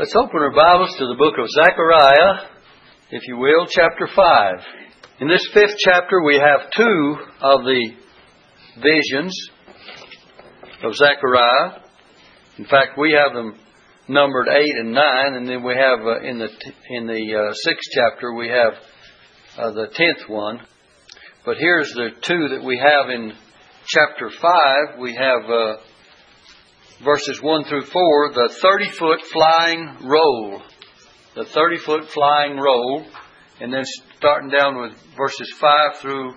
Let's open our Bibles to the book of Zechariah, if you will, chapter 5. In this fifth chapter, we have two of the visions of Zechariah. In fact, we have them numbered 8 and 9, and then we have uh, in the, in the uh, sixth chapter, we have uh, the tenth one. But here's the two that we have in chapter 5. We have uh, verses 1 through 4, the 30 foot flying roll. The 30 foot flying roll. And then starting down with verses 5 through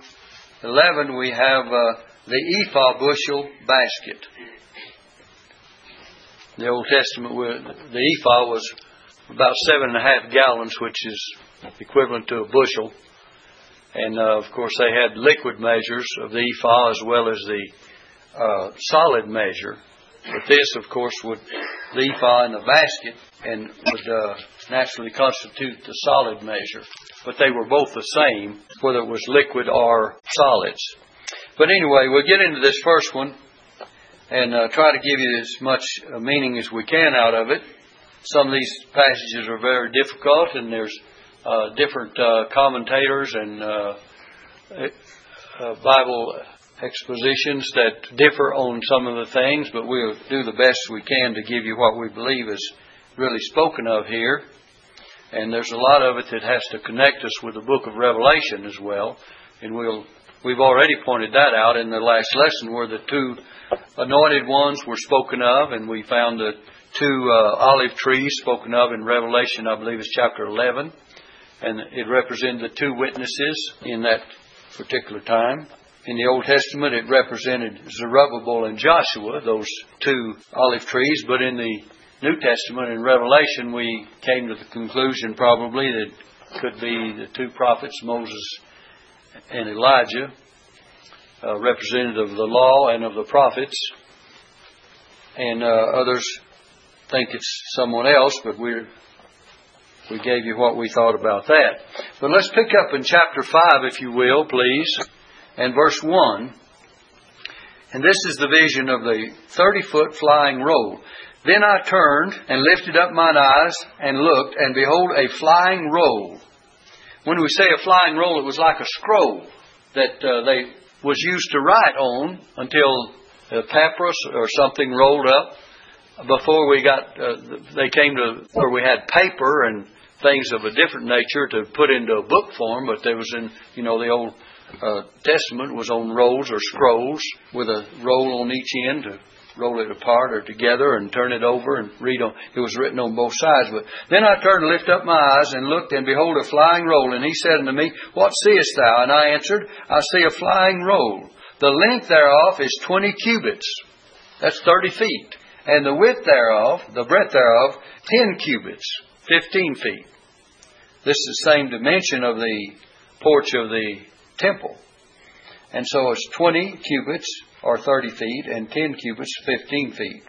11, we have uh, the ephah bushel basket. The Old Testament, the ephah was about seven and a half gallons, which is equivalent to a bushel. And uh, of course, they had liquid measures of the ephah as well as the uh, solid measure. But this, of course, would ephah in the basket and would uh, naturally constitute the solid measure. But they were both the same, whether it was liquid or solids. But anyway, we'll get into this first one and uh, try to give you as much uh, meaning as we can out of it. Some of these passages are very difficult, and there's uh, different uh, commentators and uh, Bible expositions that differ on some of the things, but we'll do the best we can to give you what we believe is really spoken of here. And there's a lot of it that has to connect us with the book of Revelation as well. And we'll, we've already pointed that out in the last lesson where the two anointed ones were spoken of, and we found the two uh, olive trees spoken of in Revelation, I believe is chapter 11. And it represented the two witnesses in that particular time. In the Old Testament, it represented Zerubbabel and Joshua, those two olive trees, but in the New Testament, in Revelation, we came to the conclusion probably that could be the two prophets, Moses and Elijah, uh, representative of the law and of the prophets. And uh, others think it's someone else, but we're we gave you what we thought about that. But let's pick up in chapter 5, if you will, please and verse 1. And this is the vision of the 30 foot flying roll. Then I turned and lifted up mine eyes and looked, and behold, a flying roll. When we say a flying roll, it was like a scroll that uh, they was used to write on until the papyrus or something rolled up. Before we got, uh, they came to where we had paper and things of a different nature to put into a book form, but there was in, you know, the old uh, Testament was on rolls or scrolls with a roll on each end to roll it apart or together and turn it over and read on. It was written on both sides. But then I turned and lifted up my eyes and looked, and behold, a flying roll. And he said unto me, What seest thou? And I answered, I see a flying roll. The length thereof is twenty cubits. That's thirty feet. And the width thereof, the breadth thereof, ten cubits, fifteen feet. This is the same dimension of the porch of the temple. And so it's 20 cubits, or 30 feet, and 10 cubits, 15 feet.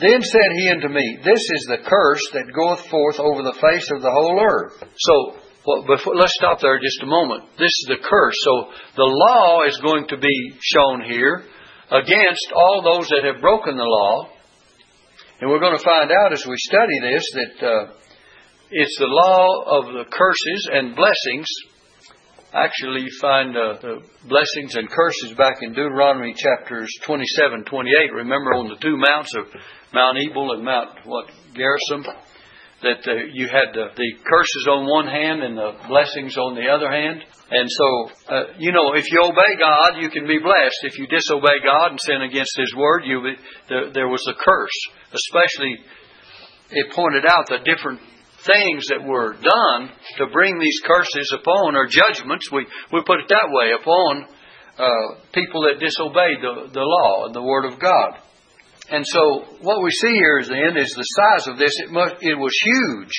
Then said he unto me, This is the curse that goeth forth over the face of the whole earth. So, well, before, let's stop there just a moment. This is the curse. So, the law is going to be shown here against all those that have broken the law. And we're going to find out as we study this that uh, it's the law of the curses and blessings actually you find uh, the blessings and curses back in Deuteronomy chapters 27, 28. Remember on the two mounts of Mount Ebal and Mount what Gerizim, that uh, you had the, the, curses on one hand and the blessings on the other hand. And so, uh, you know, if you obey God, you can be blessed. If you disobey God and sin against His word, you there, there was a curse. Especially, it pointed out the different things that were done to bring these curses upon, or judgments, we, we put it that way, upon uh, people that disobeyed the, the law and the Word of God. And so what we see here is then is the size of this. It, must, it was huge.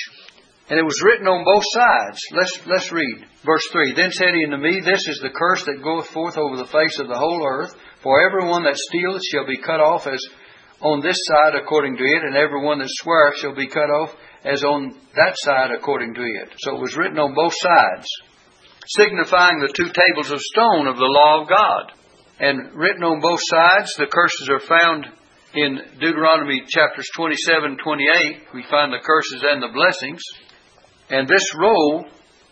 And it was written on both sides. Let's, let's read verse 3. Then said he unto me, This is the curse that goeth forth over the face of the whole earth. For everyone that stealeth shall be cut off as on this side according to it, and everyone that sweareth shall be cut off as on that side according to it. So it was written on both sides, signifying the two tables of stone of the law of God. And written on both sides, the curses are found in Deuteronomy chapters 27 28, we find the curses and the blessings. And this roll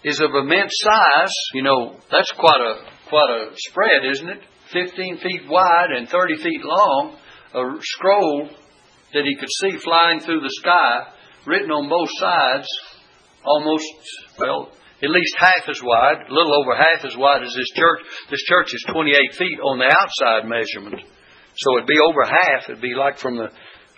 is of immense size. You know, that's quite a, quite a spread, isn't it? 15 feet wide and 30 feet long. A scroll that he could see flying through the sky, written on both sides, almost, well, at least half as wide, a little over half as wide as this church. This church is 28 feet on the outside measurement. So it'd be over half. It'd be like from the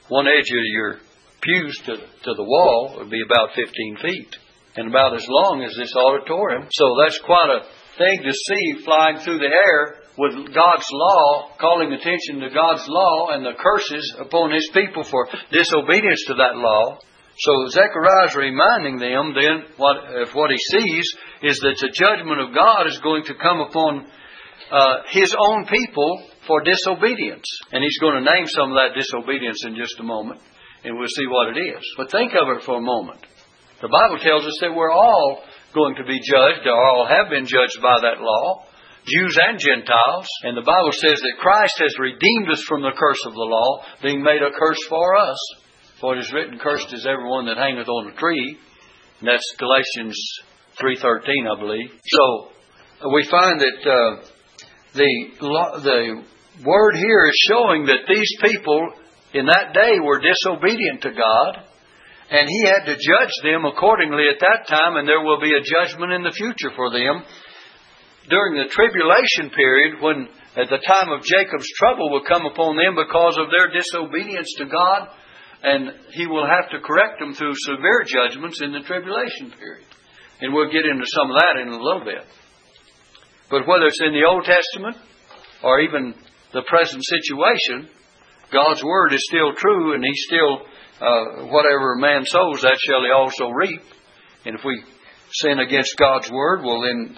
one edge of your pews to, to the wall, it would be about 15 feet. And about as long as this auditorium. So that's quite a thing to see flying through the air with God's law, calling attention to God's law and the curses upon His people for disobedience to that law. So Zechariah is reminding them then what if what he sees is that the judgment of God is going to come upon uh, his own people for disobedience, and he's going to name some of that disobedience in just a moment, and we'll see what it is. But think of it for a moment. The Bible tells us that we're all going to be judged, or all have been judged by that law. Jews and Gentiles. And the Bible says that Christ has redeemed us from the curse of the law, being made a curse for us. For it is written, Cursed is everyone that hangeth on a tree. And that's Galatians 3.13, I believe. So, we find that uh, the, the word here is showing that these people in that day were disobedient to God. And He had to judge them accordingly at that time, and there will be a judgment in the future for them. During the tribulation period, when at the time of Jacob's trouble will come upon them because of their disobedience to God, and he will have to correct them through severe judgments in the tribulation period. And we'll get into some of that in a little bit. But whether it's in the Old Testament or even the present situation, God's Word is still true, and He still, uh, whatever man sows, that shall he also reap. And if we sin against God's Word, well, then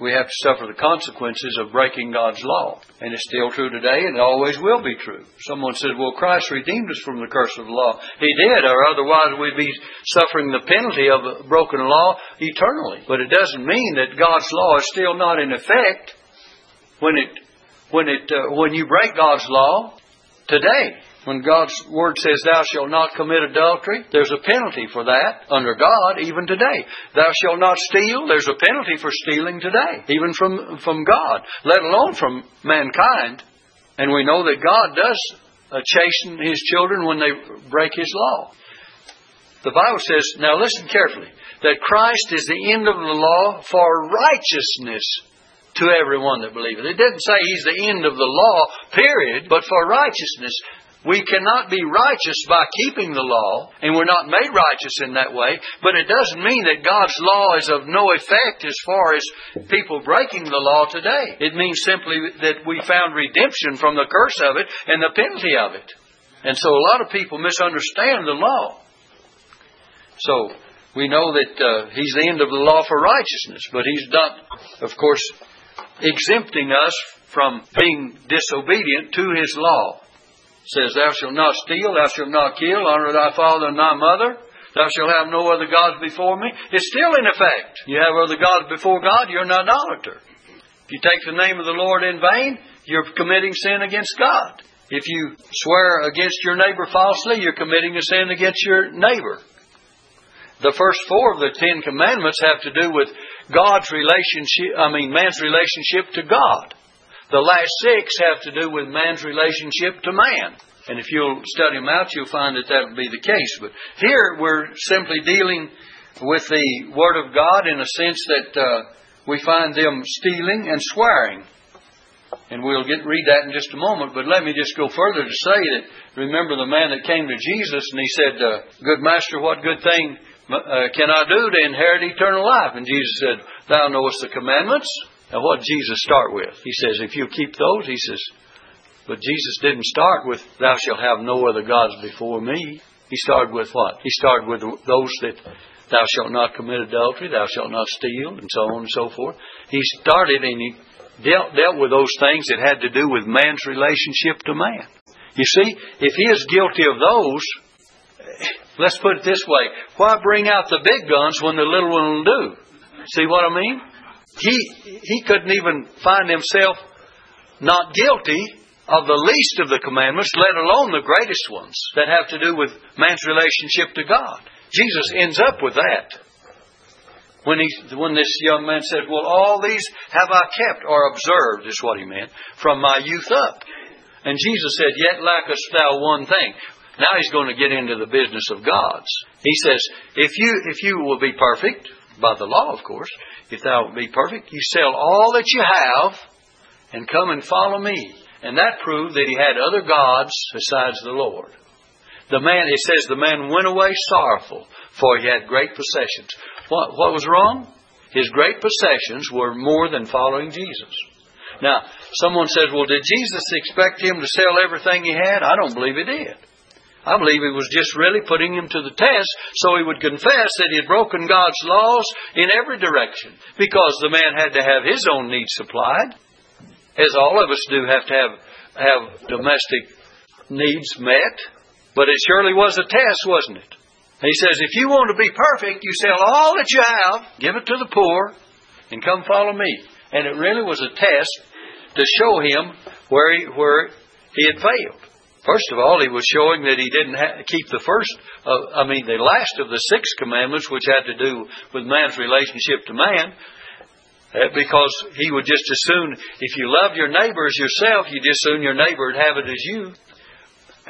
we have to suffer the consequences of breaking God's law. And it's still true today, and it always will be true. Someone said, Well, Christ redeemed us from the curse of the law. He did, or otherwise we'd be suffering the penalty of a broken law eternally. But it doesn't mean that God's law is still not in effect when it when it uh, when you break God's law today. When God's Word says, Thou shalt not commit adultery, there's a penalty for that under God even today. Thou shalt not steal, there's a penalty for stealing today, even from, from God, let alone from mankind. And we know that God does uh, chasten His children when they break His law. The Bible says, now listen carefully, that Christ is the end of the law for righteousness to everyone that believeth. It didn't say He's the end of the law, period, but for righteousness. We cannot be righteous by keeping the law, and we're not made righteous in that way, but it doesn't mean that God's law is of no effect as far as people breaking the law today. It means simply that we found redemption from the curse of it and the penalty of it. And so a lot of people misunderstand the law. So we know that uh, He's the end of the law for righteousness, but He's not, of course, exempting us from being disobedient to His law says, Thou shalt not steal, thou shalt not kill, honor thy father and thy mother, thou shalt have no other gods before me. It's still in effect. You have other gods before God, you're an idolater. If you take the name of the Lord in vain, you're committing sin against God. If you swear against your neighbor falsely, you're committing a sin against your neighbor. The first four of the Ten Commandments have to do with God's relationship, I mean, man's relationship to God. The last six have to do with man's relationship to man. And if you'll study them out, you'll find that that will be the case. But here we're simply dealing with the Word of God in a sense that uh, we find them stealing and swearing. And we'll get read that in just a moment. But let me just go further to say that remember the man that came to Jesus and he said, uh, "Good master, what good thing uh, can I do to inherit eternal life?" And Jesus said, "Thou knowest the commandments." Now, what did Jesus start with? He says, if you keep those, he says, but Jesus didn't start with, thou shalt have no other gods before me. He started with what? He started with those that thou shalt not commit adultery, thou shalt not steal, and so on and so forth. He started and he dealt, dealt with those things that had to do with man's relationship to man. You see, if he is guilty of those, eh, let's put it this way why bring out the big guns when the little one will do? See what I mean? He, he couldn't even find himself not guilty of the least of the commandments, let alone the greatest ones that have to do with man's relationship to God. Jesus ends up with that. When, he, when this young man said, Well, all these have I kept or observed, is what he meant, from my youth up. And Jesus said, Yet lackest thou one thing. Now he's going to get into the business of God's. He says, If you, if you will be perfect, by the law, of course, if thou be perfect, you sell all that you have and come and follow me. And that proved that he had other gods besides the Lord. The man, it says, the man went away sorrowful, for he had great possessions. What, what was wrong? His great possessions were more than following Jesus. Now, someone says, well, did Jesus expect him to sell everything he had? I don't believe he did. I believe he was just really putting him to the test so he would confess that he had broken God's laws in every direction because the man had to have his own needs supplied as all of us do have to have, have domestic needs met. But it surely was a test, wasn't it? He says, if you want to be perfect, you sell all that you have, give it to the poor, and come follow me. And it really was a test to show him where he, where he had failed. First of all, he was showing that he didn't keep the first, uh, I mean, the last of the six commandments, which had to do with man's relationship to man. Uh, because he would just as soon, if you love your neighbor as yourself, you just soon your neighbor would have it as you.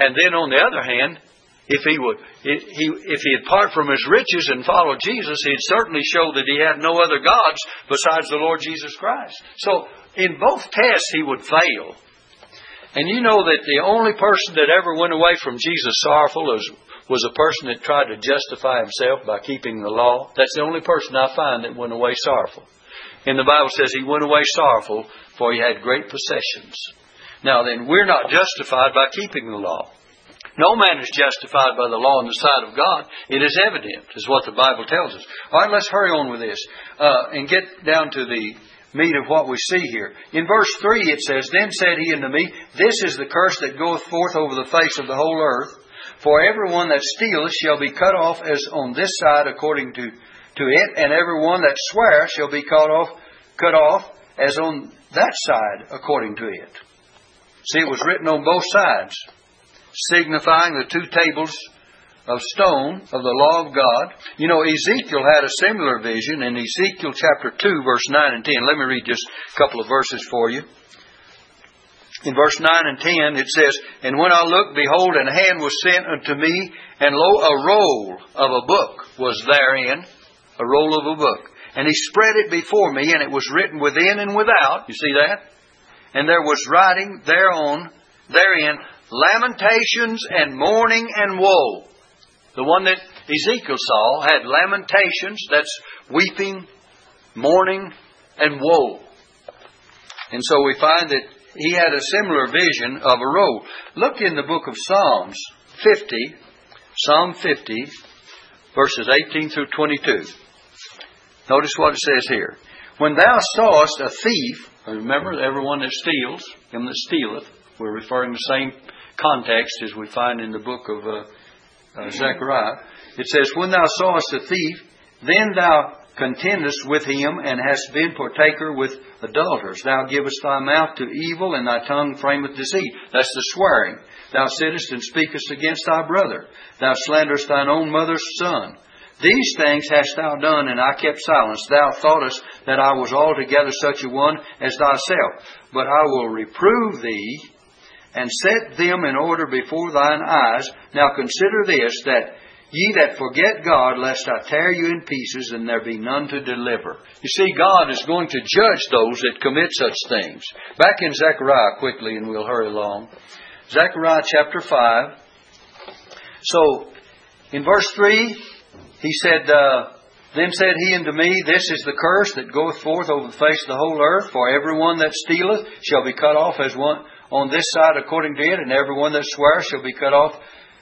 And then on the other hand, if he would, if he'd part from his riches and follow Jesus, he'd certainly show that he had no other gods besides the Lord Jesus Christ. So in both tests he would fail. And you know that the only person that ever went away from Jesus sorrowful was, was a person that tried to justify himself by keeping the law. That's the only person I find that went away sorrowful. And the Bible says he went away sorrowful, for he had great possessions. Now then, we're not justified by keeping the law. No man is justified by the law in the sight of God. It is evident, is what the Bible tells us. All right, let's hurry on with this uh, and get down to the meat of what we see here. In verse 3 it says, Then said he unto me, This is the curse that goeth forth over the face of the whole earth. For everyone that stealeth shall be cut off as on this side according to to it, and every one that swears shall be cut off, cut off as on that side according to it. See, it was written on both sides, signifying the two tables of stone of the law of God. You know, Ezekiel had a similar vision in Ezekiel chapter 2, verse 9 and 10. Let me read just a couple of verses for you. In verse 9 and 10, it says, And when I looked, behold, an hand was sent unto me, and lo, a roll of a book was therein, a roll of a book. And he spread it before me, and it was written within and without. You see that? And there was writing thereon, therein, lamentations and mourning and woe. The one that Ezekiel saw had lamentations, that's weeping, mourning, and woe. And so we find that he had a similar vision of a roll. Look in the book of Psalms 50, Psalm 50, verses 18 through 22. Notice what it says here. When thou sawest a thief, remember everyone that steals, him that stealeth, we're referring to the same context as we find in the book of uh, uh, Zechariah. It says, When thou sawest a thief, then thou contendest with him and hast been partaker with adulterers. Thou givest thy mouth to evil and thy tongue frameth deceit. That's the swearing. Thou sittest and speakest against thy brother. Thou slanderest thine own mother's son. These things hast thou done, and I kept silence. Thou thoughtest that I was altogether such a one as thyself. But I will reprove thee, and set them in order before thine eyes. Now consider this, that ye that forget God, lest I tear you in pieces, and there be none to deliver. You see, God is going to judge those that commit such things. Back in Zechariah quickly, and we'll hurry along. Zechariah chapter 5. So, in verse 3, he said, uh, Then said he unto me, This is the curse that goeth forth over the face of the whole earth, for every one that stealeth shall be cut off as one on this side according to it, and every one that swears shall be cut off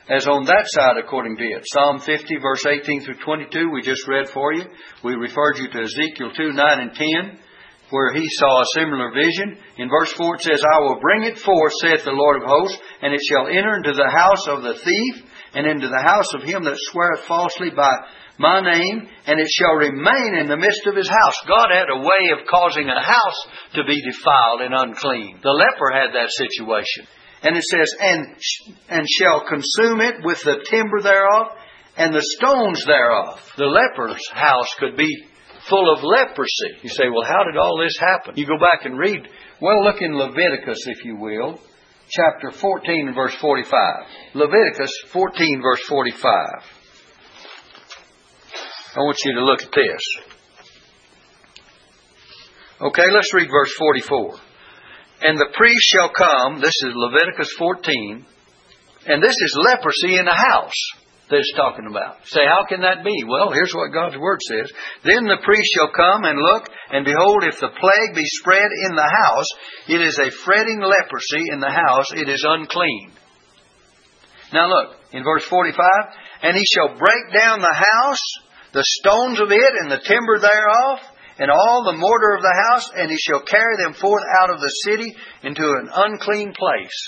as on that side according to it. Psalm 50, verse 18 through 22, we just read for you. We referred you to Ezekiel 2, 9 and 10, where he saw a similar vision. In verse 4 it says, I will bring it forth, saith the Lord of hosts, and it shall enter into the house of the thief, and into the house of him that sweareth falsely by my name, and it shall remain in the midst of his house. God had a way of causing a house to be defiled and unclean. The leper had that situation. And it says, and, and shall consume it with the timber thereof and the stones thereof. The leper's house could be full of leprosy. You say, well, how did all this happen? You go back and read. Well, look in Leviticus, if you will, chapter 14 verse 45. Leviticus 14, verse 45. I want you to look at this. Okay, let's read verse 44. And the priest shall come, this is Leviticus 14, and this is leprosy in a house that it's talking about. Say, how can that be? Well, here's what God's Word says. Then the priest shall come and look, and behold, if the plague be spread in the house, it is a fretting leprosy in the house, it is unclean. Now look, in verse 45, and he shall break down the house, the stones of it, and the timber thereof, and all the mortar of the house, and he shall carry them forth out of the city into an unclean place.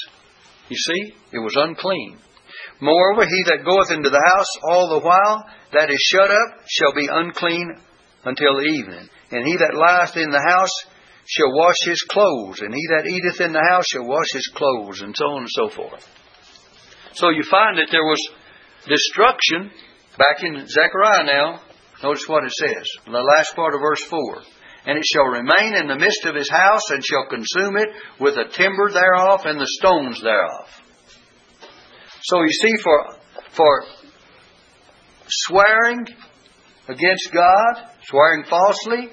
You see, it was unclean. Moreover, he that goeth into the house all the while that is shut up shall be unclean until the evening. And he that lieth in the house shall wash his clothes, and he that eateth in the house shall wash his clothes, and so on and so forth. So you find that there was destruction back in Zechariah now. Notice what it says, the last part of verse 4. And it shall remain in the midst of his house, and shall consume it with the timber thereof and the stones thereof. So you see, for, for swearing against God, swearing falsely,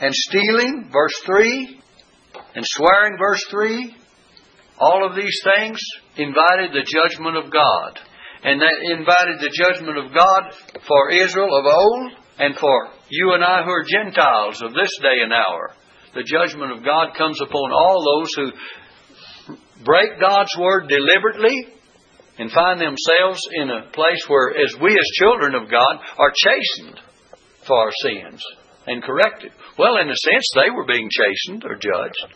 and stealing, verse 3, and swearing, verse 3, all of these things invited the judgment of God. And that invited the judgment of God for Israel of old and for you and I who are Gentiles of this day and hour. The judgment of God comes upon all those who break God's word deliberately and find themselves in a place where, as we as children of God, are chastened for our sins and corrected. Well, in a sense, they were being chastened or judged.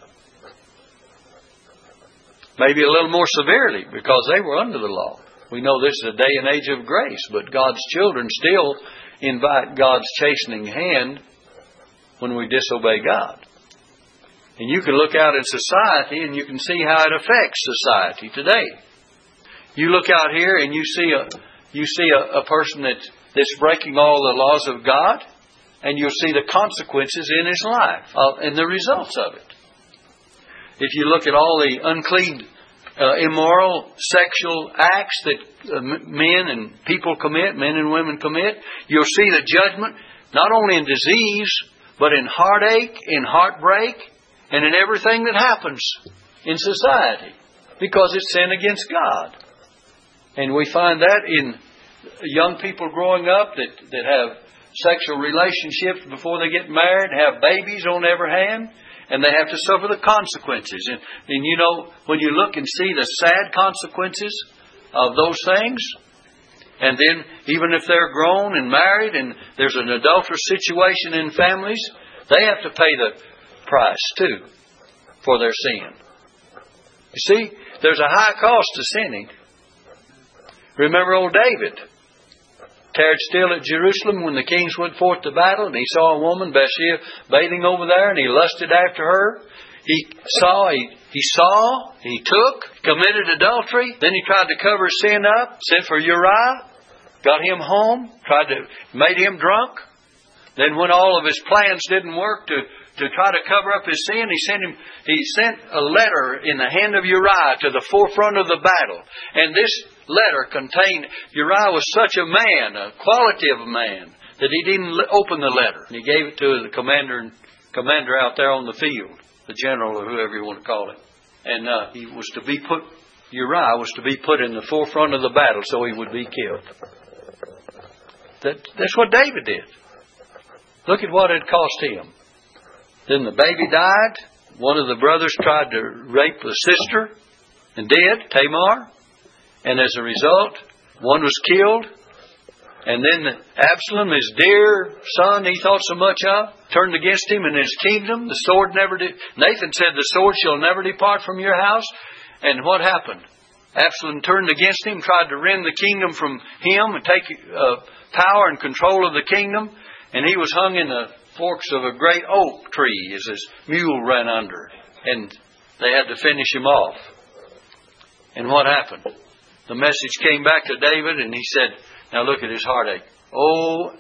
Maybe a little more severely because they were under the law. We know this is a day and age of grace, but God's children still invite God's chastening hand when we disobey God. And you can look out in society and you can see how it affects society today. You look out here and you see a you see a, a person that, that's breaking all the laws of God, and you'll see the consequences in his life uh, and the results of it. If you look at all the unclean, uh, immoral sexual acts that uh, men and people commit, men and women commit, you'll see the judgment not only in disease, but in heartache, in heartbreak, and in everything that happens in society because it's sin against God. And we find that in young people growing up that, that have sexual relationships before they get married, have babies on every hand, and they have to suffer the consequences. And, and you know, when you look and see the sad consequences of those things, and then even if they're grown and married and there's an adulterous situation in families, they have to pay the price too for their sin. You see, there's a high cost to sinning. Remember old David. Tarried still at Jerusalem when the kings went forth to battle, and he saw a woman, Bathsheba, bathing over there, and he lusted after her. He saw, he, he saw, he took, committed adultery. Then he tried to cover his sin up, sent for Uriah, got him home, tried to, made him drunk. Then when all of his plans didn't work to, to try to cover up his sin, he sent him, he sent a letter in the hand of Uriah to the forefront of the battle. And this letter contained, Uriah was such a man, a quality of a man, that he didn't open the letter. He gave it to the commander, commander out there on the field, the general or whoever you want to call it. And uh, he was to be put, Uriah was to be put in the forefront of the battle so he would be killed. That, that's what David did. Look at what it cost him. Then the baby died. One of the brothers tried to rape the sister and did, Tamar. And as a result, one was killed. And then Absalom, his dear son he thought so much of, turned against him and his kingdom. The sword never did. Nathan said, The sword shall never depart from your house. And what happened? Absalom turned against him, tried to rend the kingdom from him and take uh, power and control of the kingdom, and he was hung in the forks of a great oak tree as his mule ran under, and they had to finish him off. And what happened? The message came back to David, and he said, Now look at his heartache. Oh,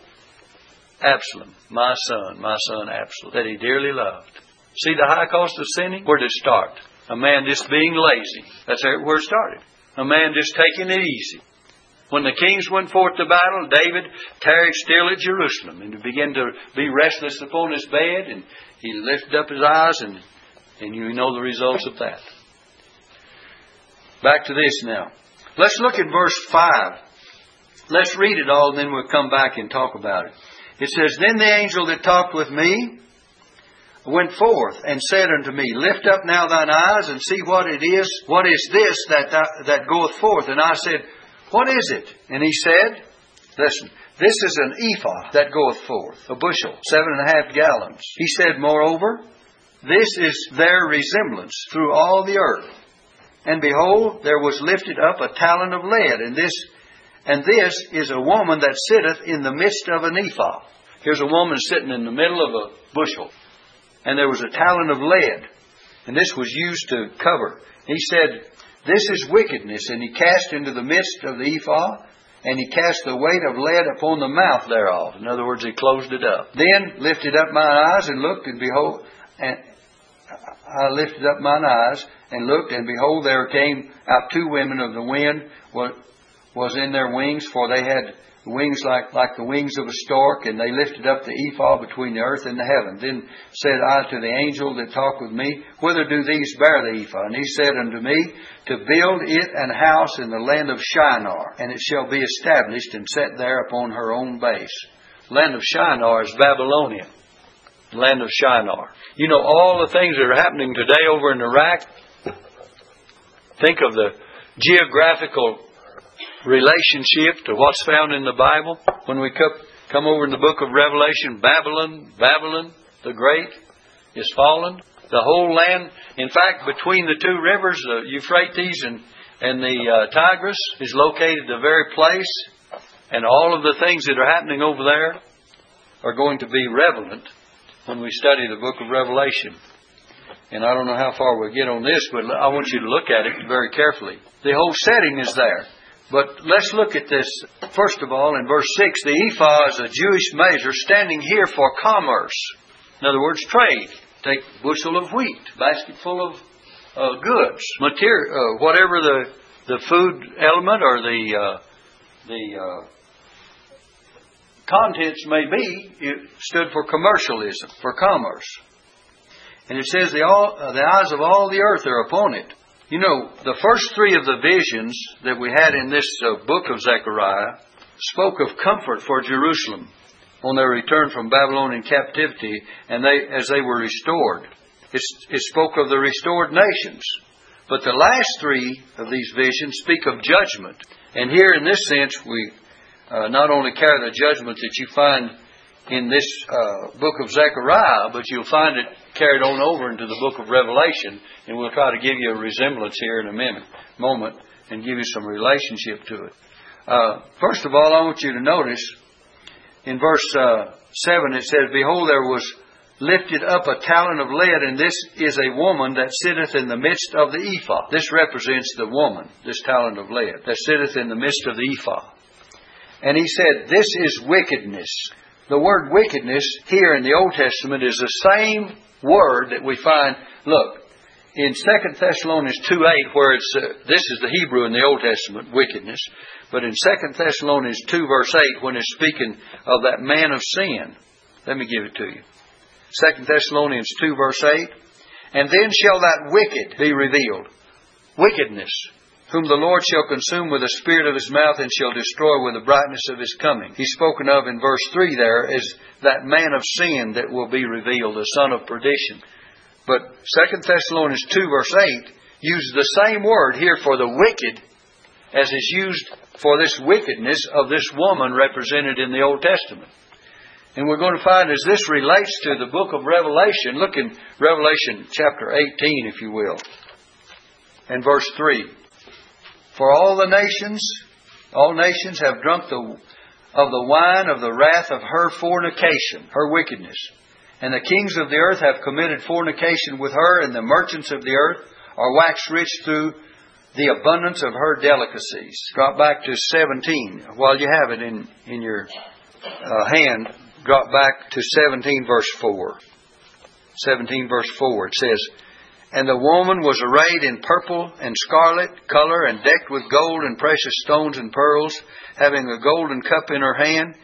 Absalom, my son, my son Absalom, that he dearly loved. See the high cost of sinning? Where did it start? A man just being lazy. That's where it started. A man just taking it easy. When the kings went forth to battle, David tarried still at Jerusalem and began to be restless upon his bed, and he lifted up his eyes, and, and you know the results of that. Back to this now. Let's look at verse 5. Let's read it all, and then we'll come back and talk about it. It says, Then the angel that talked with me went forth and said unto me, Lift up now thine eyes and see what it is, what is this that, that goeth forth. And I said, What is it? And he said, Listen, this is an ephah that goeth forth, a bushel, seven and a half gallons. He said, Moreover, this is their resemblance through all the earth. And behold, there was lifted up a talent of lead, and this and this is a woman that sitteth in the midst of an ephah. Here's a woman sitting in the middle of a bushel. And there was a talent of lead. And this was used to cover. He said, This is wickedness. And he cast into the midst of the ephah, and he cast the weight of lead upon the mouth thereof. In other words, he closed it up. Then lifted up mine eyes and looked, and behold, and I lifted up mine eyes and looked, and behold, there came out two women of the wind, was in their wings, for they had wings like, like the wings of a stork, and they lifted up the ephah between the earth and the heaven. Then said I to the angel that talked with me, Whither do these bear the ephah? And he said unto me, To build it an house in the land of Shinar, and it shall be established and set there upon her own base. Land of Shinar is Babylonia. Land of Shinar. You know all the things that are happening today over in Iraq? Think of the geographical relationship to what's found in the Bible. When we come over in the book of Revelation, Babylon, Babylon the Great is fallen. The whole land, in fact, between the two rivers, the Euphrates and, and the uh, Tigris, is located the very place, and all of the things that are happening over there are going to be relevant when we study the book of Revelation. And I don't know how far we'll get on this, but I want you to look at it very carefully. The whole setting is there. But let's look at this. First of all, in verse 6, the ephah is a Jewish measure standing here for commerce. In other words, trade. Take a bushel of wheat, basket full of uh, goods, material, uh, whatever the, the food element or the, uh, the uh, contents may be, it stood for commercialism, for commerce. And it says the, all, uh, the eyes of all the earth are upon it. You know, the first three of the visions that we had in this uh, book of Zechariah spoke of comfort for Jerusalem on their return from Babylonian captivity and they, as they were restored. It, it spoke of the restored nations. But the last three of these visions speak of judgment. And here, in this sense, we uh, not only carry the judgment that you find in this uh, book of Zechariah, but you'll find it carried on over into the book of Revelation, and we'll try to give you a resemblance here in a minute, moment and give you some relationship to it. Uh, first of all, I want you to notice in verse uh, 7 it says, Behold, there was lifted up a talent of lead, and this is a woman that sitteth in the midst of the ephah. This represents the woman, this talent of lead, that sitteth in the midst of the ephah. And he said, This is wickedness. The word wickedness here in the Old Testament is the same word that we find, look, in 2 Thessalonians 2 8, where it's, uh, this is the Hebrew in the Old Testament, wickedness, but in 2 Thessalonians 2 verse 8, when it's speaking of that man of sin, let me give it to you. 2 Thessalonians 2 verse 8, and then shall that wicked be revealed. Wickedness whom the Lord shall consume with the spirit of his mouth and shall destroy with the brightness of his coming. He's spoken of in verse 3 there as that man of sin that will be revealed, the son of perdition. But 2 Thessalonians 2 verse 8 uses the same word here for the wicked as is used for this wickedness of this woman represented in the Old Testament. And we're going to find as this relates to the book of Revelation, look in Revelation chapter 18, if you will, and verse 3. For all the nations, all nations have drunk the, of the wine of the wrath of her fornication, her wickedness. And the kings of the earth have committed fornication with her, and the merchants of the earth are waxed rich through the abundance of her delicacies. Drop back to 17 while you have it in, in your uh, hand. Drop back to 17 verse 4. 17 verse 4. It says, And the woman was arrayed in purple and scarlet color and decked with gold and precious stones and pearls, having a golden cup in her hand,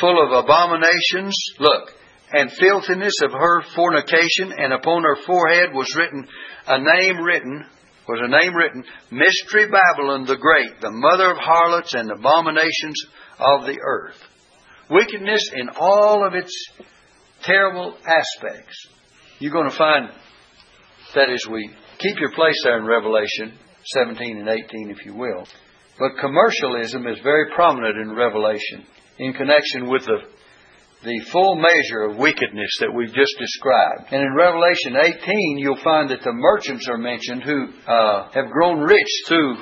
full of abominations. Look, and filthiness of her fornication, and upon her forehead was written a name written, was a name written, Mystery Babylon the Great, the mother of harlots and abominations of the earth. Wickedness in all of its terrible aspects. You're going to find that as we keep your place there in Revelation 17 and 18, if you will. But commercialism is very prominent in Revelation in connection with the the full measure of wickedness that we've just described. And in Revelation 18, you'll find that the merchants are mentioned who uh, have grown rich through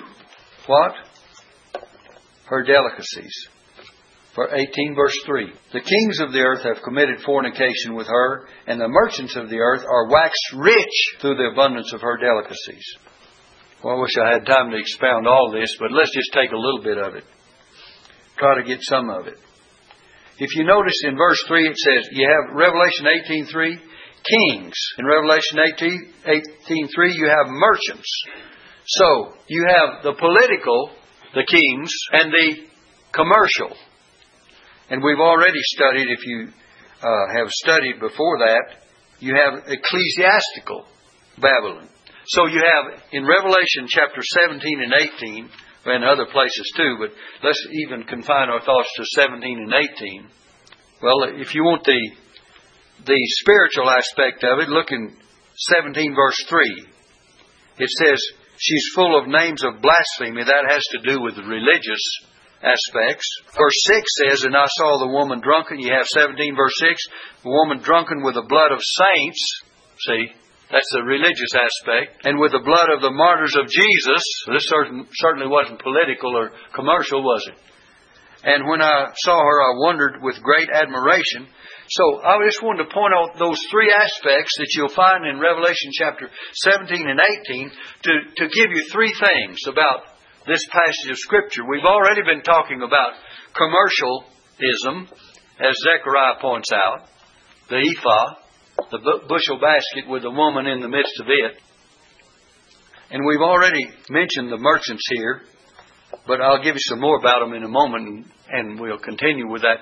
what? Her delicacies. For 18 verse 3. The kings of the earth have committed fornication with her, and the merchants of the earth are waxed rich through the abundance of her delicacies. Well, I wish I had time to expound all this, but let's just take a little bit of it. Try to get some of it. If you notice in verse 3, it says, you have Revelation 18.3, kings. In Revelation 18, 18.3, you have merchants. So, you have the political, the kings, and the commercial. And we've already studied, if you uh, have studied before that, you have ecclesiastical Babylon. So you have in Revelation chapter 17 and 18, and other places too, but let's even confine our thoughts to 17 and 18. Well, if you want the the spiritual aspect of it, look in 17 verse 3. It says she's full of names of blasphemy. That has to do with religious aspects. Verse 6 says, And I saw the woman drunken. You have 17 verse 6. The woman drunken with the blood of saints. See, that's the religious aspect. And with the blood of the martyrs of Jesus, this certainly wasn't political or commercial, was it? And when I saw her, I wondered with great admiration. So I just wanted to point out those three aspects that you'll find in Revelation chapter 17 and 18 to, to give you three things about this passage of Scripture. We've already been talking about commercialism, as Zechariah points out, the ephah, the bushel basket with the woman in the midst of it. And we've already mentioned the merchants here, but I'll give you some more about them in a moment, and we'll continue with that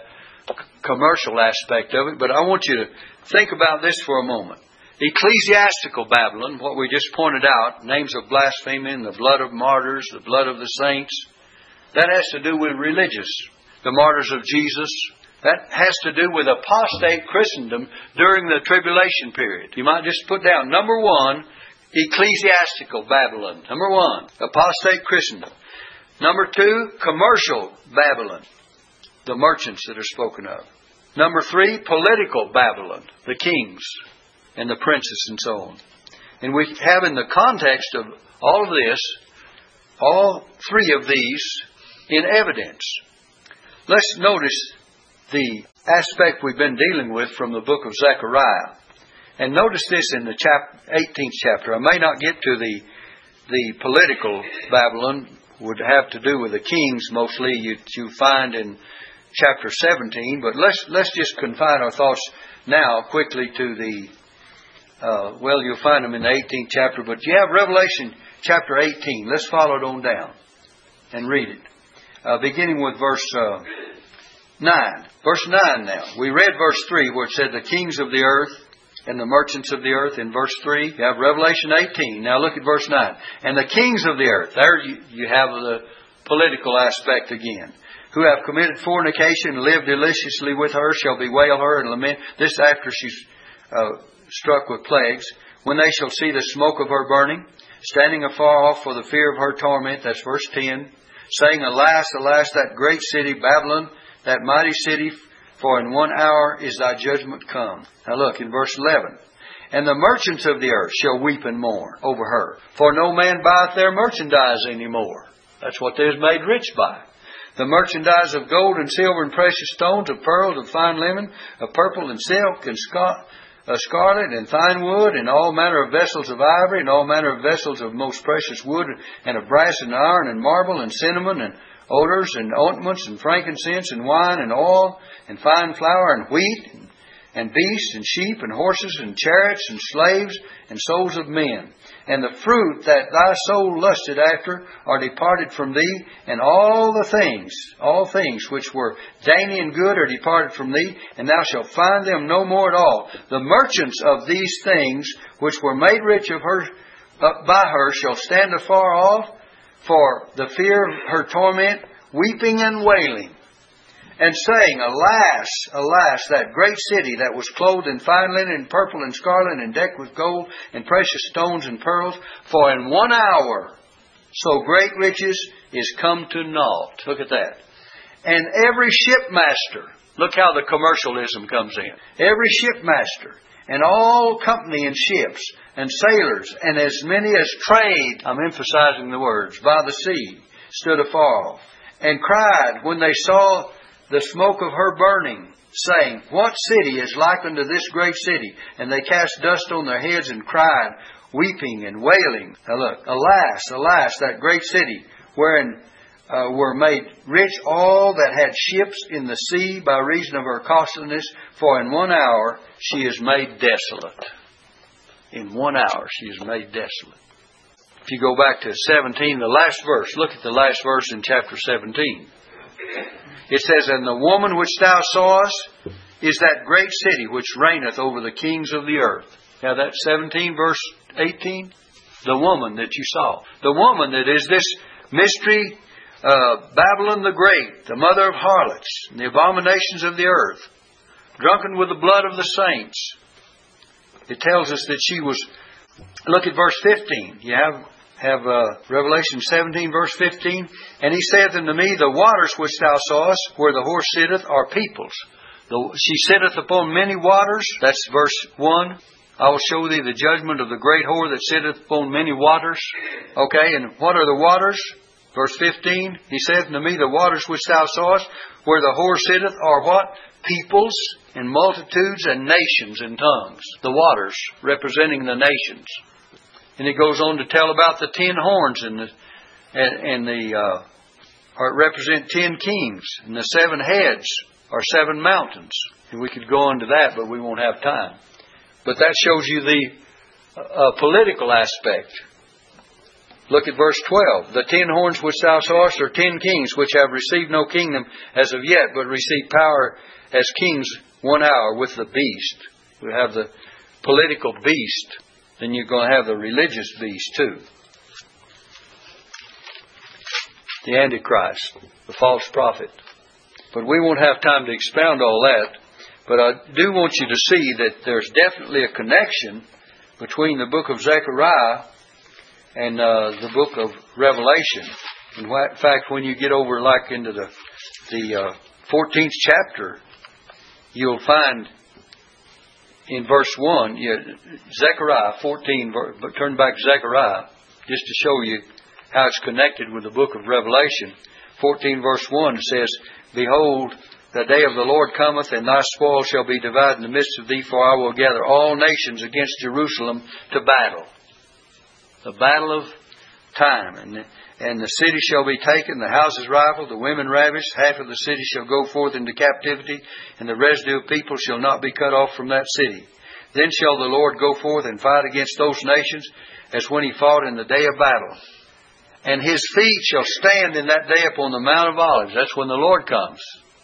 commercial aspect of it. But I want you to think about this for a moment. Ecclesiastical Babylon, what we just pointed out, names of blasphemy, the blood of martyrs, the blood of the saints, that has to do with religious. The martyrs of Jesus, that has to do with apostate Christendom during the tribulation period. You might just put down number one, ecclesiastical Babylon. Number one, apostate Christendom. Number two, commercial Babylon, the merchants that are spoken of. Number three, political Babylon, the kings and the princes and so on. And we have in the context of all of this, all three of these in evidence. Let's notice the aspect we've been dealing with from the book of Zechariah. And notice this in the chap- 18th chapter. I may not get to the, the political Babylon, would have to do with the kings mostly you, you find in chapter 17, but let's, let's just confine our thoughts now quickly to the, uh, well, you'll find them in the 18th chapter, but you have Revelation chapter 18. Let's follow it on down and read it. Uh, beginning with verse uh, 9. Verse 9 now. We read verse 3 where it said, The kings of the earth and the merchants of the earth in verse 3. You have Revelation 18. Now look at verse 9. And the kings of the earth. There you, you have the political aspect again. Who have committed fornication and lived deliciously with her shall bewail her and lament. This after she's uh, struck with plagues. When they shall see the smoke of her burning, standing afar off for the fear of her torment. That's verse 10. Saying, Alas, alas, that great city, Babylon, that mighty city, for in one hour is thy judgment come. Now look in verse 11. And the merchants of the earth shall weep and mourn over her. For no man buyeth their merchandise any more. That's what they was made rich by. The merchandise of gold and silver and precious stones, of pearls, of fine linen, of purple and silk and scar- uh, scarlet and fine wood, and all manner of vessels of ivory, and all manner of vessels of most precious wood, and of brass and iron, and marble, and cinnamon, and odors, and ointments, and frankincense, and wine, and oil, and fine flour, and wheat, and beasts and sheep and horses and chariots and slaves and souls of men. And the fruit that thy soul lusted after are departed from thee, and all the things, all things which were dainty and good are departed from thee, and thou shalt find them no more at all. The merchants of these things which were made rich of her uh, by her shall stand afar off for the fear of her torment, weeping and wailing and saying, Alas, alas, that great city that was clothed in fine linen and purple and scarlet and decked with gold and precious stones and pearls, for in one hour so great riches is come to naught. Look at that. And every shipmaster, look how the commercialism comes in. Every shipmaster and all company in ships and sailors and as many as trade, I'm emphasizing the words, by the sea, stood afar off and cried when they saw the smoke of her burning, saying, What city is like unto this great city? And they cast dust on their heads and cried, weeping and wailing. Now look, alas, alas, that great city, wherein uh, were made rich all that had ships in the sea by reason of her costliness, for in one hour she is made desolate. In one hour she is made desolate. If you go back to 17, the last verse, look at the last verse in chapter 17. It says, And the woman which thou sawest is that great city which reigneth over the kings of the earth. Now that's 17 verse 18? The woman that you saw. The woman that is this mystery, uh, Babylon the Great, the mother of harlots, and the abominations of the earth, drunken with the blood of the saints. It tells us that she was, look at verse 15. You have have uh, Revelation 17, verse 15. And he saith unto me, The waters which thou sawest, where the horse sitteth, are peoples. The, she sitteth upon many waters. That's verse 1. I will show thee the judgment of the great whore that sitteth upon many waters. Okay, and what are the waters? Verse 15, he saith unto me, The waters which thou sawest, where the whore sitteth, are what? Peoples and multitudes and nations and tongues. The waters representing the nations. And it goes on to tell about the ten horns and the and, and the uh, or represent ten kings, and the seven heads are seven mountains. And we could go into that, but we won't have time. But that shows you the uh, political aspect. Look at verse 12. The ten horns which thou sawest are ten kings, which have received no kingdom as of yet, but receive power as kings one hour with the beast. We have the political beast then you're going to have the religious beast too. The Antichrist, the false prophet. But we won't have time to expound all that. But I do want you to see that there's definitely a connection between the book of Zechariah and uh, the book of Revelation. In fact, when you get over like into the the uh, 14th chapter, you'll find in verse 1, you, Zechariah 14, but turn back Zechariah just to show you how it's connected with the book of Revelation. 14 verse 1 says, Behold, the day of the Lord cometh, and thy spoil shall be divided in the midst of thee, for I will gather all nations against Jerusalem to battle. The battle of time. And and the city shall be taken, the houses rifled, the women ravished, half of the city shall go forth into captivity, and the residue of people shall not be cut off from that city. Then shall the Lord go forth and fight against those nations as when he fought in the day of battle. And his feet shall stand in that day upon the Mount of Olives. That's when the Lord comes,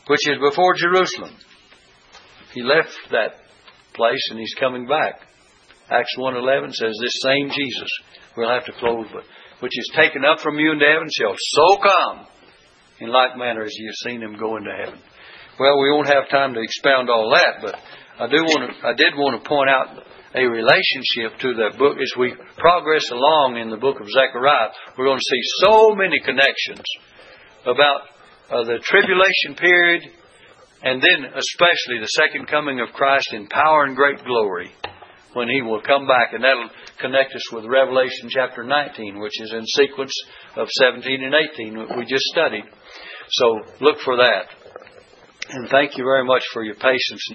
which is before Jerusalem. He left that place and he's coming back. Acts 1.11 says this same Jesus. We'll have to close, but which is taken up from you into heaven shall so come in like manner as you have seen him go into heaven. Well, we won't have time to expound all that, but I do want to, I did want to point out a relationship to that book as we progress along in the book of Zechariah. We're going to see so many connections about uh, the tribulation period and then especially the second coming of Christ in power and great glory when He will come back, and that'll connect us with Revelation chapter 19, which is in sequence of 17 and 18 that we just studied. So look for that. And thank you very much for your patience